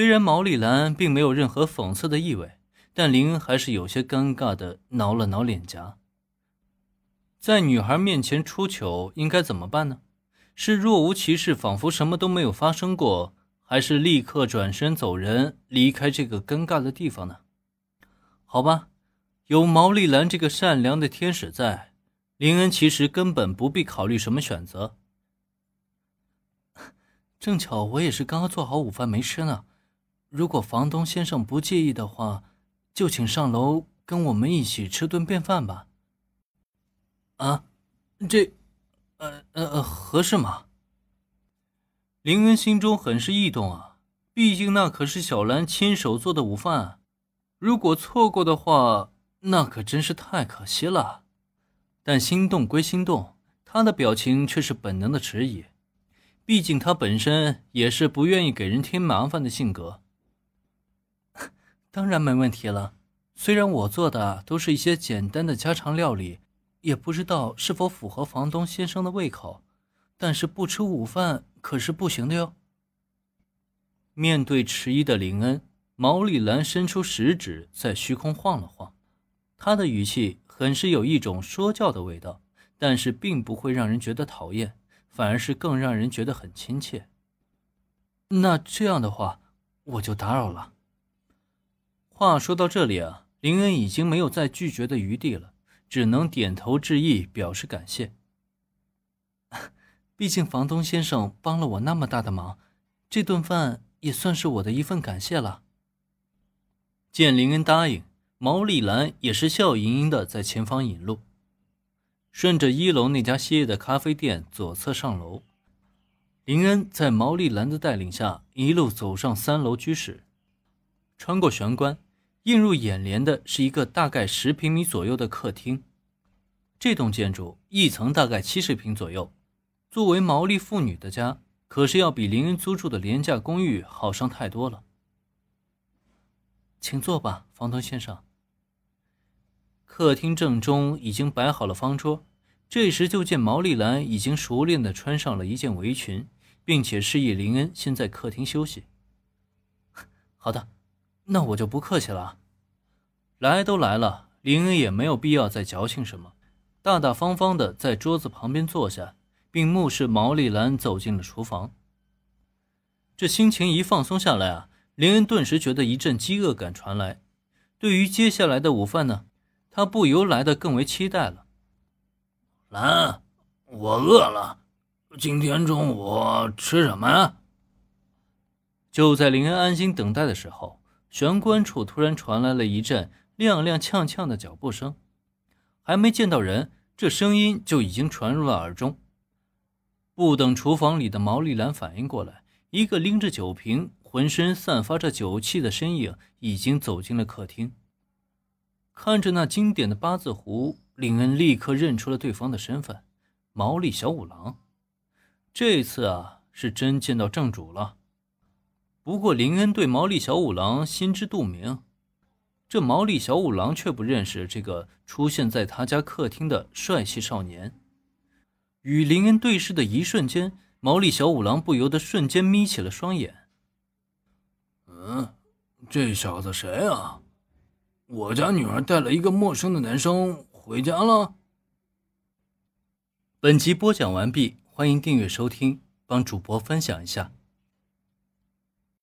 虽然毛利兰并没有任何讽刺的意味，但林恩还是有些尴尬的挠了挠脸颊。在女孩面前出糗，应该怎么办呢？是若无其事，仿佛什么都没有发生过，还是立刻转身走人，离开这个尴尬的地方呢？好吧，有毛利兰这个善良的天使在，林恩其实根本不必考虑什么选择。正巧我也是刚刚做好午饭没吃呢，如果房东先生不介意的话，就请上楼跟我们一起吃顿便饭吧。啊，这，呃呃，合适吗？林恩心中很是异动啊，毕竟那可是小兰亲手做的午饭，如果错过的话，那可真是太可惜了。但心动归心动，他的表情却是本能的迟疑。毕竟他本身也是不愿意给人添麻烦的性格。当然没问题了，虽然我做的都是一些简单的家常料理，也不知道是否符合房东先生的胃口，但是不吃午饭可是不行的哟。面对迟疑的林恩，毛利兰伸出食指在虚空晃了晃，他的语气很是有一种说教的味道，但是并不会让人觉得讨厌。反而是更让人觉得很亲切。那这样的话，我就打扰了。话说到这里啊，林恩已经没有再拒绝的余地了，只能点头致意，表示感谢。毕竟房东先生帮了我那么大的忙，这顿饭也算是我的一份感谢了。见林恩答应，毛丽兰也是笑盈盈的在前方引路。顺着一楼那家歇业的咖啡店左侧上楼，林恩在毛利兰的带领下一路走上三楼居室，穿过玄关，映入眼帘的是一个大概十平米左右的客厅。这栋建筑一层大概七十平左右，作为毛利妇女的家，可是要比林恩租住的廉价公寓好上太多了。请坐吧，房东先生。客厅正中已经摆好了方桌，这时就见毛利兰已经熟练地穿上了一件围裙，并且示意林恩先在客厅休息。好的，那我就不客气了。来都来了，林恩也没有必要再矫情什么，大大方方的在桌子旁边坐下，并目视毛利兰走进了厨房。这心情一放松下来啊，林恩顿时觉得一阵饥饿感传来。对于接下来的午饭呢？他不由来的更为期待了。兰，我饿了，今天中午吃什么呀？就在林恩安心等待的时候，玄关处突然传来了一阵踉踉跄跄的脚步声，还没见到人，这声音就已经传入了耳中。不等厨房里的毛利兰反应过来，一个拎着酒瓶、浑身散发着酒气的身影已经走进了客厅。看着那经典的八字胡，林恩立刻认出了对方的身份——毛利小五郎。这次啊，是真见到正主了。不过，林恩对毛利小五郎心知肚明，这毛利小五郎却不认识这个出现在他家客厅的帅气少年。与林恩对视的一瞬间，毛利小五郎不由得瞬间眯起了双眼。嗯，这小子谁啊？我家女儿带了一个陌生的男生回家了。本集播讲完毕，欢迎订阅收听，帮主播分享一下。